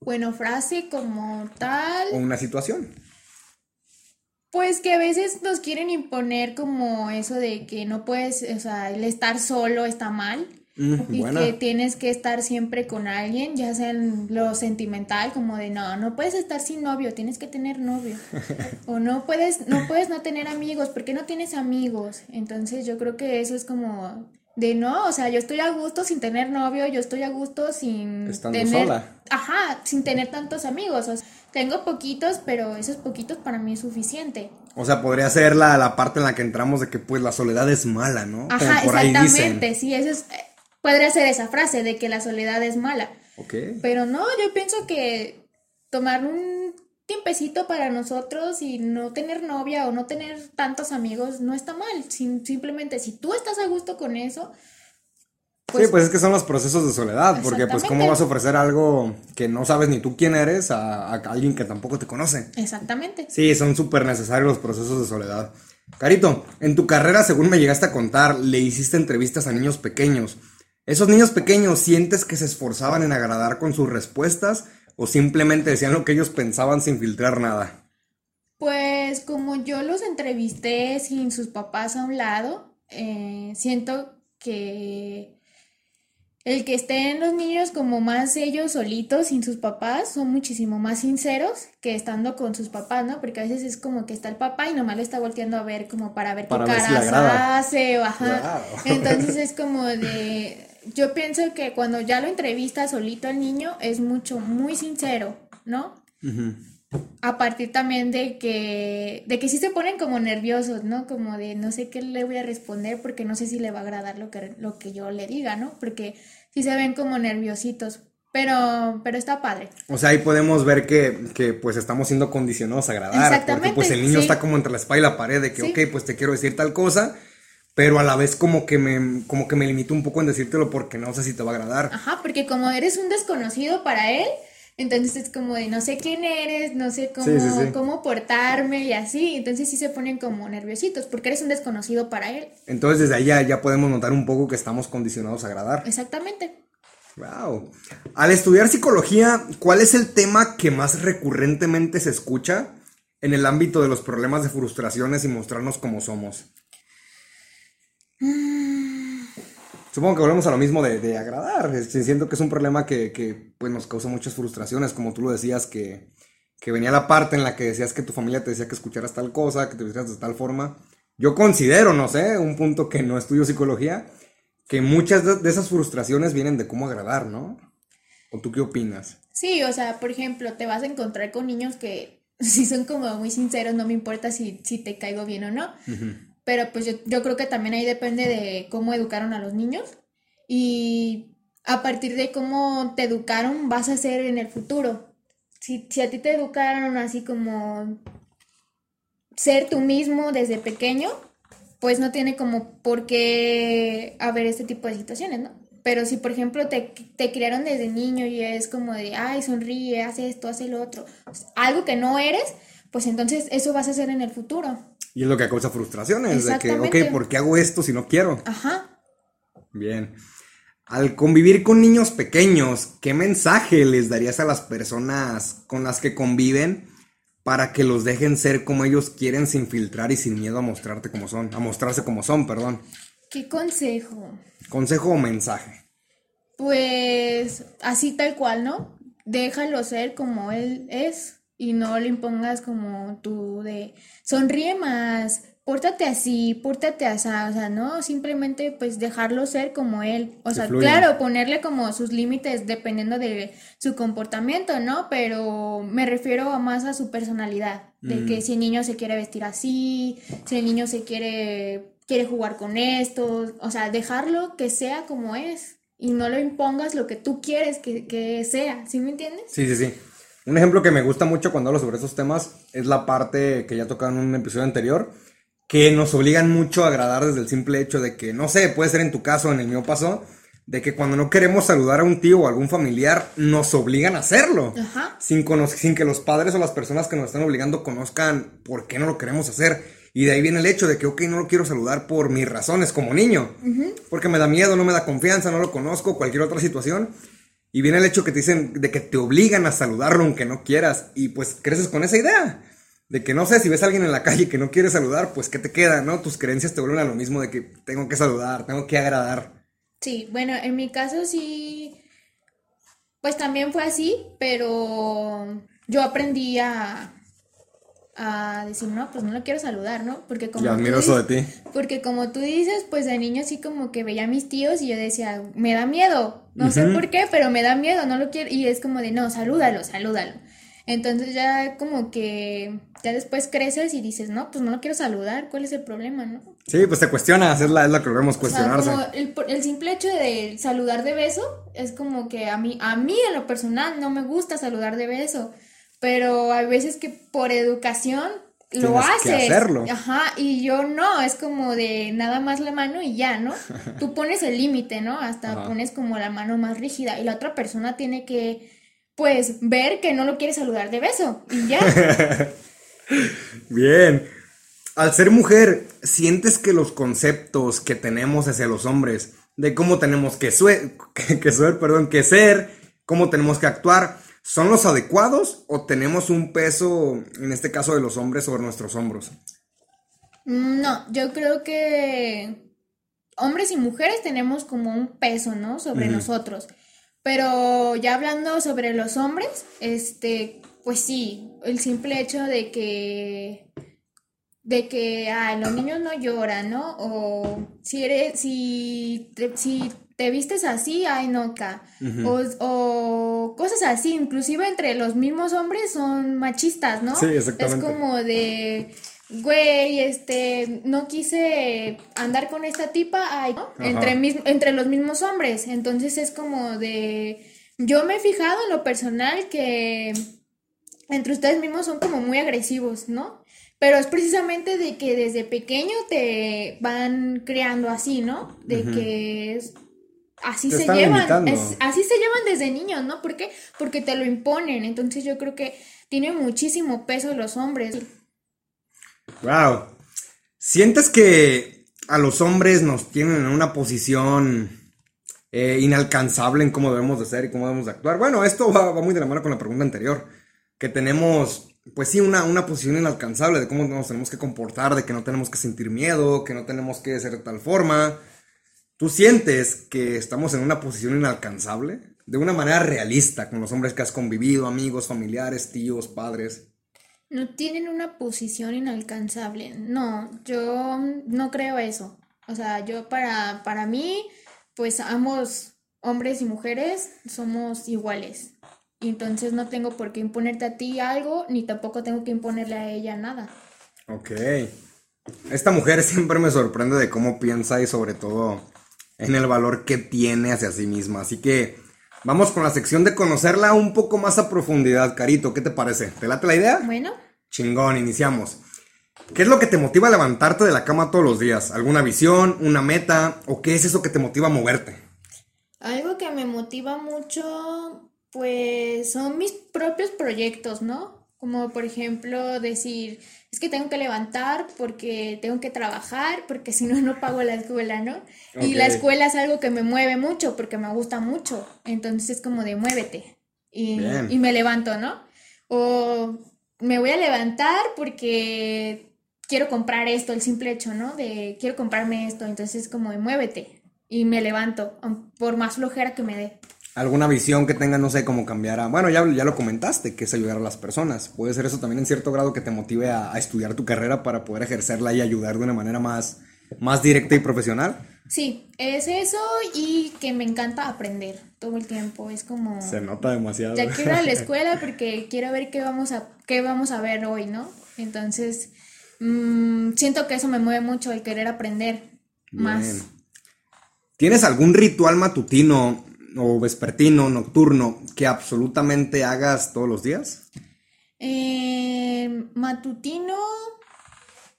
Bueno, frase como tal. O una situación. Pues que a veces nos quieren imponer como eso de que no puedes, o sea, el estar solo está mal. Mm, Y buena. que tienes que estar siempre con alguien, ya sea en lo sentimental, como de no, no puedes estar sin novio, tienes que tener novio. [LAUGHS] o no puedes, no puedes no tener amigos, ¿por qué no tienes amigos? Entonces yo creo que eso es como de no, o sea, yo estoy a gusto sin tener novio, yo estoy a gusto sin Estando tener, sola. ajá, sin tener tantos amigos. O sea, tengo poquitos, pero esos poquitos para mí es suficiente. O sea, podría ser la, la parte en la que entramos de que pues la soledad es mala, ¿no? Como Ajá, por ahí exactamente, dicen. sí, eso es, podría ser esa frase de que la soledad es mala. Ok. Pero no, yo pienso que tomar un tiempecito para nosotros y no tener novia o no tener tantos amigos no está mal. Sim- simplemente si tú estás a gusto con eso, sí, pues es que son los procesos de soledad, porque pues cómo vas a ofrecer algo que no sabes ni tú quién eres a, a alguien que tampoco te conoce. exactamente. Sí, son súper necesarios los procesos de soledad. Carito, en tu carrera, según me llegaste a contar, le hiciste entrevistas a niños pequeños. ¿Esos niños pequeños sientes que se esforzaban en agradar con sus respuestas o simplemente decían lo que ellos pensaban sin filtrar nada? Pues como yo los entrevisté sin sus papás a un lado, eh, siento que el que estén los niños como más ellos solitos, sin sus papás, son muchísimo más sinceros que estando con sus papás, ¿no? Porque a veces es como que está el papá y nomás lo está volteando a ver como para ver Para qué ver si le caras agrada. hace o ajá. Entonces es [LAUGHS] como de... Yo pienso que cuando ya lo entrevista solito al niño es mucho, muy sincero, ¿no? A partir también de que, de que sí se ponen como nerviosos, ¿no? Como de no sé qué le voy a responder porque no sé si le va a agradar lo que, lo que yo le diga, ¿no? Porque sí se ven como nerviositos. Pero, pero está padre. O sea, ahí podemos ver que, que, pues estamos siendo condicionados a agradar. Porque pues el niño sí. está como entre la espalda y la pared de que, Sí. ok, pues te quiero decir tal cosa, pero a la vez como que me, como que me limito un poco en decírtelo porque no sé si te va a agradar. Ajá, porque como eres un desconocido para él, entonces es como de no sé quién eres, no sé cómo, Sí, sí, sí. cómo portarme y así. Entonces sí se ponen como nerviositos porque eres un desconocido para él. Entonces desde ahí ya, ya podemos notar un poco que estamos condicionados a agradar. Exactamente. Wow. Al estudiar psicología, ¿cuál es el tema que más recurrentemente se escucha en el ámbito de los problemas de frustraciones y mostrarnos como somos? Supongo que volvemos a lo mismo de, de agradar. Siento que es un problema que, que, pues, nos causa muchas frustraciones, como tú lo decías, que, que venía la parte en la que decías que tu familia te decía que escucharas tal cosa, que te vistieras de tal forma. Yo considero, no sé, un punto que no estudio psicología, que muchas de, de esas frustraciones vienen de cómo agradar, ¿no? ¿O tú qué opinas? Sí, o sea, por ejemplo, te vas a encontrar con niños que [LAUGHS] sí son como muy sinceros, no me importa si, si te caigo bien o no. Pero pues yo, yo creo que también ahí depende de cómo educaron a los niños y a partir de cómo te educaron vas a ser en el futuro. Si, si a ti te educaron así como ser tú mismo desde pequeño, pues no tiene como por qué haber este tipo de situaciones, ¿no? Pero si, por ejemplo, te, te criaron desde niño y es como de, ay, sonríe, haz esto, haz lo otro, pues, algo que no eres, pues entonces eso vas a hacer en el futuro. Y es lo que causa frustraciones, de que, ok, ¿por qué hago esto si no quiero? Ajá. Bien. Al convivir con niños pequeños, ¿qué mensaje les darías a las personas con las que conviven para que los dejen ser como ellos quieren sin filtrar y sin miedo a mostrarte como son, a mostrarse como son, perdón? ¿Qué consejo? Consejo o mensaje. Pues así tal cual, ¿no? Déjalo ser como él es y no le impongas como tú de sonríe más, pórtate así, pórtate así, o sea, no, simplemente pues dejarlo ser como él. O sea, claro, ponerle como sus límites dependiendo de su comportamiento, ¿no? Pero me refiero más a su personalidad, de que si el niño se quiere vestir así, si el niño se quiere quiere jugar con esto, o sea, dejarlo que sea como es y no lo impongas lo que tú quieres que, que sea, ¿sí me entiendes? Sí, sí, sí. Un ejemplo que me gusta mucho cuando hablo sobre esos temas es la parte que ya tocaba en un episodio anterior, que nos obligan mucho a agradar desde el simple hecho de que, no sé, puede ser en tu caso, en el mío pasó, de que cuando no queremos saludar a un tío o algún familiar, nos obligan a hacerlo. Ajá. Sin, sin que los padres o las personas que nos están obligando conozcan por qué no lo queremos hacer. Y de ahí viene el hecho de que, ok, no lo quiero saludar por mis razones como niño. Porque me da miedo, no me da confianza, no lo conozco, cualquier otra situación. Y viene el hecho que te dicen de que te obligan a saludarlo aunque no quieras. Y pues creces con esa idea. De que no sé, si ves a alguien en la calle que no quiere saludar, pues ¿qué te queda, no? Tus creencias te vuelven a lo mismo de que tengo que saludar, tengo que agradar. Sí, bueno, en mi caso sí, pues también fue así, pero yo aprendí a, a decir, no, pues no lo quiero saludar, ¿no? Porque como... Admiro eso de ti. Porque como tú dices, pues de niño sí como que veía a mis tíos y yo decía, me da miedo, no sé por qué, pero me da miedo, no lo quiero, y es como de, no, salúdalo, salúdalo. Entonces ya como que ya después creces y dices, no, pues no lo quiero saludar, ¿cuál es el problema, no? Sí, pues te cuestionas, es la, es la que O sea, cuestionarse. como el, el simple hecho de saludar de beso es como que a mí, a mí en lo personal no me gusta saludar de beso, pero hay veces que por educación lo que haces. hacerlo. Ajá, y yo no, es como de nada más la mano y ya, ¿no? [LAUGHS] Tú pones el límite, ¿no? Hasta Ajá. pones como la mano más rígida y la otra persona tiene que, pues, ver que no lo quiere saludar de beso y ya. [LAUGHS] Bien. Al ser mujer, ¿sientes que los conceptos que tenemos hacia los hombres, de cómo tenemos que, [LAUGHS] que, que ser, perdón, que ser, cómo tenemos que actuar, son los adecuados o tenemos un peso, en este caso de los hombres, sobre nuestros hombros? No, yo creo que hombres y mujeres tenemos como un peso, ¿no? Sobre nosotros. Pero ya hablando sobre los hombres, este, pues sí, el simple hecho de que de que ay, los niños no lloran, ¿no? O si eres, si si te vistes así, ay, no, ca. o, o cosas así, inclusive entre los mismos hombres son machistas, ¿no? Sí, exactamente. Es como de, güey, este, no quise andar con esta tipa, ay, ¿no? Entre, mis- entre los mismos hombres. Entonces es como de, yo me he fijado en lo personal que entre ustedes mismos son como muy agresivos, ¿no? Pero es precisamente de que desde pequeño te van creando así, ¿no? De que es- así Te se llevan, es- así se llevan desde niños, ¿no? ¿Por qué? Porque te lo imponen. Entonces yo creo que tiene muchísimo peso los hombres. Wow. ¿Sientes que a los hombres nos tienen en una posición eh, inalcanzable en cómo debemos de ser y cómo debemos de actuar? Bueno, esto va, va muy de la mano con la pregunta anterior, que tenemos, pues sí, una, una posición inalcanzable de cómo nos tenemos que comportar, de que no tenemos que sentir miedo, que no tenemos que ser de tal forma. ¿Tú sientes que estamos en una posición inalcanzable? De una manera realista con los hombres que has convivido, amigos, familiares, tíos, padres. No tienen una posición inalcanzable. No, yo no creo eso. O sea, yo para, para mí, pues ambos hombres y mujeres somos iguales. Y entonces no tengo por qué imponerte a ti algo, ni tampoco tengo que imponerle a ella nada. Ok. Esta mujer [LAUGHS] siempre me sorprende de cómo piensa y sobre todo en el valor que tiene hacia sí misma. Así que vamos con la sección de conocerla un poco más a profundidad, Carito. ¿Qué te parece? ¿Te late la idea? Bueno, Chingón, iniciamos. ¿Qué es lo que te motiva a levantarte de la cama todos los días? ¿Alguna visión? ¿Una meta? ¿O qué es eso que te motiva a moverte? algo que me motiva mucho, pues son mis propios proyectos, ¿no? Como por ejemplo decir, es que tengo que levantar porque tengo que trabajar, porque si no, no pago la escuela, ¿no? Y la escuela es algo que me mueve mucho porque me gusta mucho. Entonces es como de muévete. Y, y me levanto, ¿no? O me voy a levantar porque quiero comprar esto, el simple hecho, ¿no? De quiero comprarme esto. Entonces es como de muévete. Y me levanto, por más flojera que me dé. ¿Alguna visión que tengas, no sé, cómo cambiar a... Bueno, ya, ya lo comentaste, que es ayudar a las personas. Puede ser eso también en cierto grado que te motive a, a estudiar tu carrera para poder ejercerla y ayudar de una manera más, más directa y profesional. Sí, es eso y que me encanta aprender todo el tiempo. Es como... Se nota demasiado. Ya quiero ir a la [LAUGHS] escuela porque quiero ver qué vamos a, qué vamos a ver hoy, ¿no? Entonces, mm, siento que eso me mueve mucho, el querer aprender más. ¿Tienes algún ritual matutino o vespertino, nocturno, que absolutamente hagas todos los días? Eh, matutino,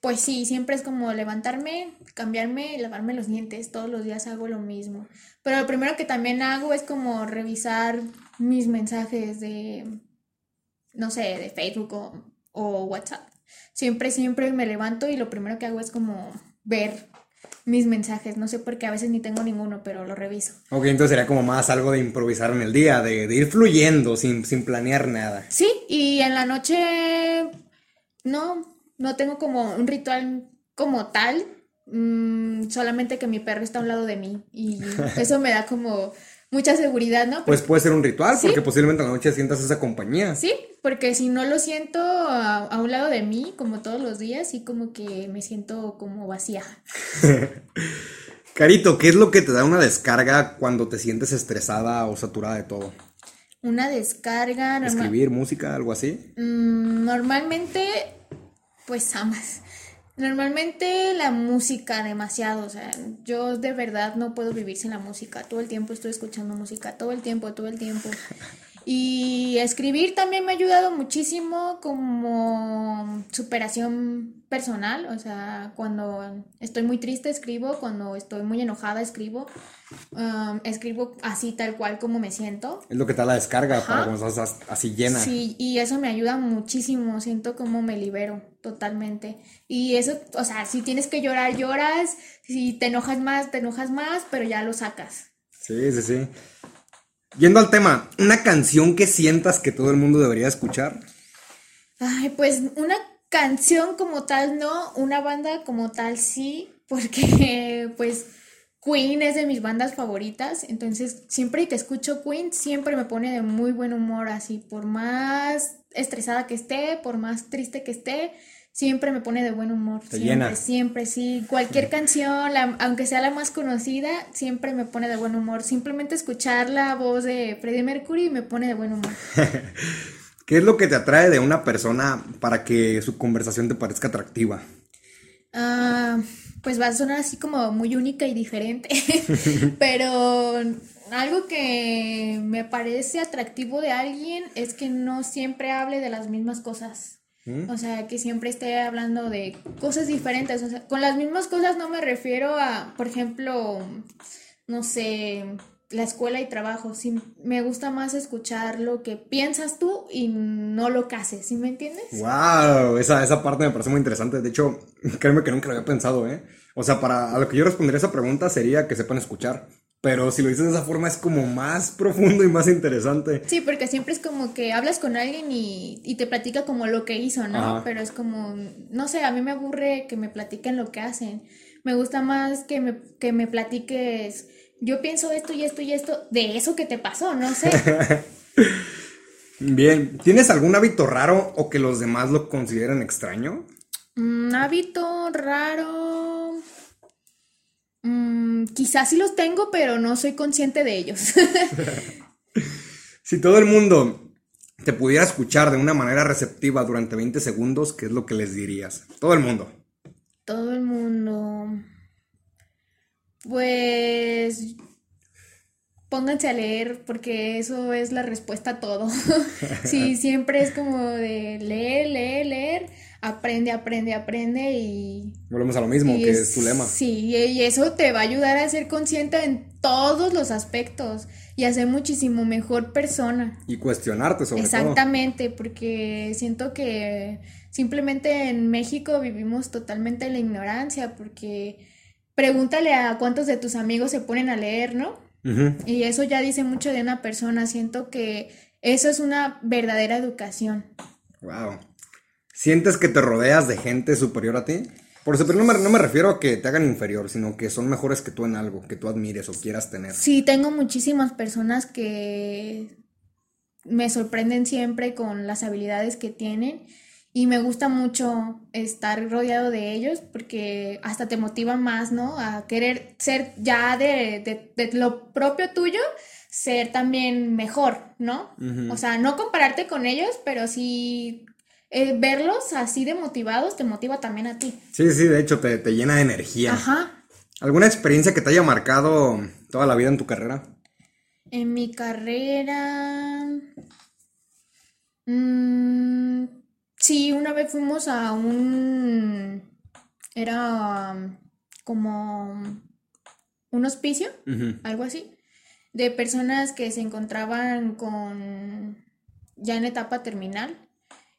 pues sí, siempre es como levantarme, cambiarme lavarme los dientes. Todos los días hago lo mismo. Pero lo primero que también hago es como revisar mis mensajes de, no sé, de Facebook o, o WhatsApp. Siempre, siempre me levanto y lo primero que hago es como ver mis mensajes. No sé por qué a veces ni tengo ninguno, pero lo reviso. Ok, entonces sería como más algo de improvisar en el día, de, de ir fluyendo sin, sin planear nada. Sí, y en la noche no, no tengo como un ritual como tal. mm, solamente que mi perro está a un lado de mí y [LAUGHS] eso me da como mucha seguridad, ¿no? Pues puede ser un ritual, Sí. porque posiblemente en la noche sientas esa compañía. Sí, porque si no lo siento a, a un lado de mí, como todos los días, sí como que me siento como vacía. [LAUGHS] Carito, ¿qué es lo que te da una descarga cuando te sientes estresada o saturada de todo? Una descarga normal- ¿Escribir, música, algo así? Mm, normalmente, pues ambas. Normalmente la música demasiado, o sea, yo de verdad no puedo vivir sin la música. Todo el tiempo estoy escuchando música, todo el tiempo, todo el tiempo. Y escribir también me ha ayudado muchísimo como superación personal, o sea, cuando estoy muy triste escribo, cuando estoy muy enojada escribo, um, escribo así tal cual como me siento. Es lo que te da la descarga Ajá. para cuando estás as- así llena. Sí, y eso me ayuda muchísimo, siento como me libero totalmente. Y eso, o sea, si tienes que llorar, lloras, si te enojas más, te enojas más, pero ya lo sacas. Sí, sí, sí. Yendo al tema, una canción que sientas que todo el mundo debería escuchar. Ay, pues una canción como tal no, una banda como tal sí, porque [LAUGHS] pues Queen es de mis bandas favoritas, entonces siempre que escucho Queen siempre me pone de muy buen humor, así por más estresada que esté, por más triste que esté, siempre me pone de buen humor. Te siempre, llena. siempre, sí. Cualquier canción, la- aunque sea la más conocida, siempre me pone de buen humor. Simplemente escuchar la voz de Freddie Mercury me pone de buen humor. [LAUGHS] ¿Qué es lo que te atrae de una persona para que su conversación te parezca atractiva? Ah, pues va a sonar así como muy única y diferente, [LAUGHS] pero algo que me parece atractivo de alguien es que no siempre hable de las mismas cosas. ¿Mm? O sea, que siempre esté hablando de cosas diferentes. O sea, con las mismas cosas no me refiero a, por ejemplo, no sé, la escuela y trabajo. Sí, me gusta más escuchar lo que piensas tú y no lo que haces, ¿sí me entiendes? Wow, esa, esa parte me parece muy interesante. De hecho, [LAUGHS] créeme que nunca lo había pensado, ¿eh? O sea, para a lo que yo respondería a esa pregunta sería que sepan escuchar. Pero si lo dices de esa forma es como más profundo y más interesante. Sí, porque siempre es como que hablas con alguien y, y te platica como lo que hizo, ¿no? Ajá. Pero es como, no sé, a mí me aburre que me platiquen lo que hacen. Me gusta más que me, que me platiques, yo pienso esto y esto y esto, de eso que te pasó, no sé. [LAUGHS] Bien, ¿tienes algún hábito raro o que los demás lo consideren extraño? Un hábito raro. Mm, quizás sí los tengo, pero no soy consciente de ellos. [LAUGHS] Si todo el mundo te pudiera escuchar de una manera receptiva durante 20 segundos, ¿qué es lo que les dirías? Todo el mundo. Todo el mundo. Pues pónganse a leer porque eso es la respuesta a todo. [LAUGHS] Sí, siempre es como de leer, leer, leer, aprende, aprende, aprende y... Volvemos a lo mismo, que es tu lema. Sí, y eso te va a ayudar a ser consciente en todos los aspectos y a ser muchísimo mejor persona. Y cuestionarte sobre todo. Exactamente, porque siento que simplemente en México vivimos totalmente en la ignorancia, porque pregúntale a cuántos de tus amigos se ponen a leer, ¿no? Y eso ya dice mucho de una persona, siento que eso es una verdadera educación. Wow. ¿Sientes que te rodeas de gente superior a ti? Por superior no me, no me refiero a que te hagan inferior, sino que son mejores que tú en algo, que tú admires o quieras tener. Sí, tengo muchísimas personas que me sorprenden siempre con las habilidades que tienen y me gusta mucho estar rodeado de ellos porque hasta te motiva más, ¿no? A querer ser ya de, de- de lo propio tuyo, ser también mejor, ¿no? O sea, no compararte con ellos, pero sí eh, verlos así de motivados te motiva también a ti. Sí, sí, de hecho te, te llena de energía. Ajá. ¿Alguna experiencia que te haya marcado toda la vida en tu carrera? En mi carrera... mm, sí, una vez fuimos a un... Era um, como un hospicio, algo así, de personas que se encontraban con ya en etapa terminal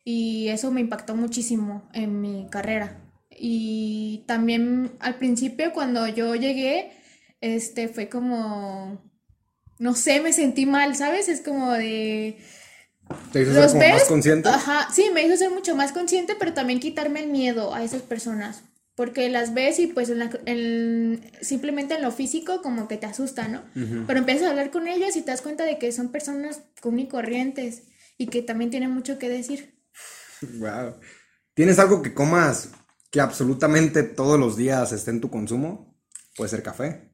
y eso me impactó muchísimo en mi carrera. Y también al principio cuando yo llegué, este fue como, no sé, me sentí mal, ¿sabes? Es como de... ¿Te hizo ser ¿Los como ves? más consciente? Ajá, sí, me hizo ser mucho más consciente, pero también quitarme el miedo a esas personas. Porque las ves y pues en la- en- simplemente en lo físico como que te asusta, ¿no? Pero empiezas a hablar con ellos y te das cuenta de que son personas común y corrientes y que también tienen mucho que decir. Wow. ¿Tienes algo que comas que absolutamente todos los días esté en tu consumo? Puede ser café.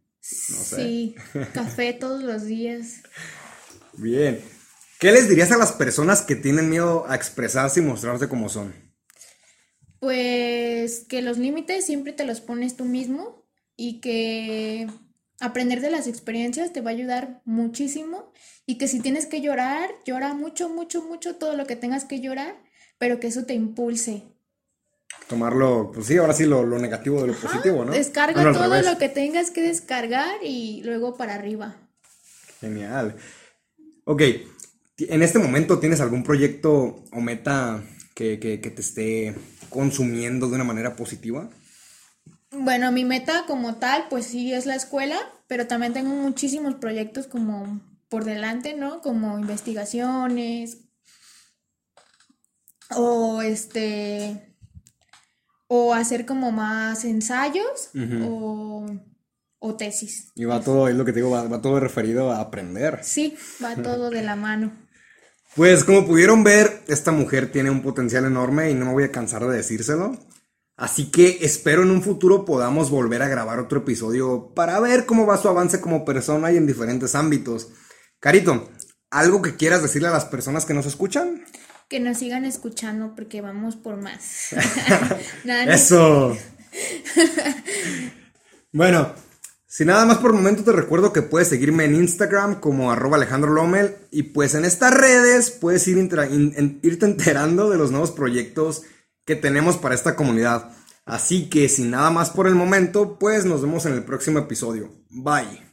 No sé. Sí, café todos los días. Bien. ¿Qué les dirías a las personas que tienen miedo a expresarse y mostrarse como son? Pues que los límites siempre te los pones tú mismo y que aprender de las experiencias te va a ayudar muchísimo y que si tienes que llorar, llora mucho, mucho, mucho todo lo que tengas que llorar, pero que eso te impulse. Tomarlo, pues sí, ahora sí lo, lo negativo de lo positivo, ¿no? Descarga Bueno, todo lo que tengas que descargar y luego para arriba. Genial. Ok, en este momento tienes algún proyecto o meta que, que- que te esté consumiendo de una manera positiva? Bueno, mi meta como tal, pues sí es la escuela, pero también tengo muchísimos proyectos como por delante, ¿no? Como investigaciones o este o hacer como más ensayos o, o tesis. Y va todo, es lo que te digo, va, va todo referido a aprender. Sí, va todo de la mano. [LAUGHS] Pues como pudieron ver, esta mujer tiene un potencial enorme y no me voy a cansar de decírselo. Así que espero en un futuro podamos volver a grabar otro episodio para ver cómo va su avance como persona y en diferentes ámbitos. Carito, ¿algo que quieras decirle a las personas que nos escuchan? Que nos sigan escuchando porque vamos por más. [LAUGHS] Nada, Eso. bueno, sin nada más por el momento te recuerdo que puedes seguirme en Instagram como arroba Alejandro Lomel y pues en estas redes puedes ir intera- in- en- irte enterando de los nuevos proyectos que tenemos para esta comunidad. Así que sin nada más por el momento, pues nos vemos en el próximo episodio. Bye.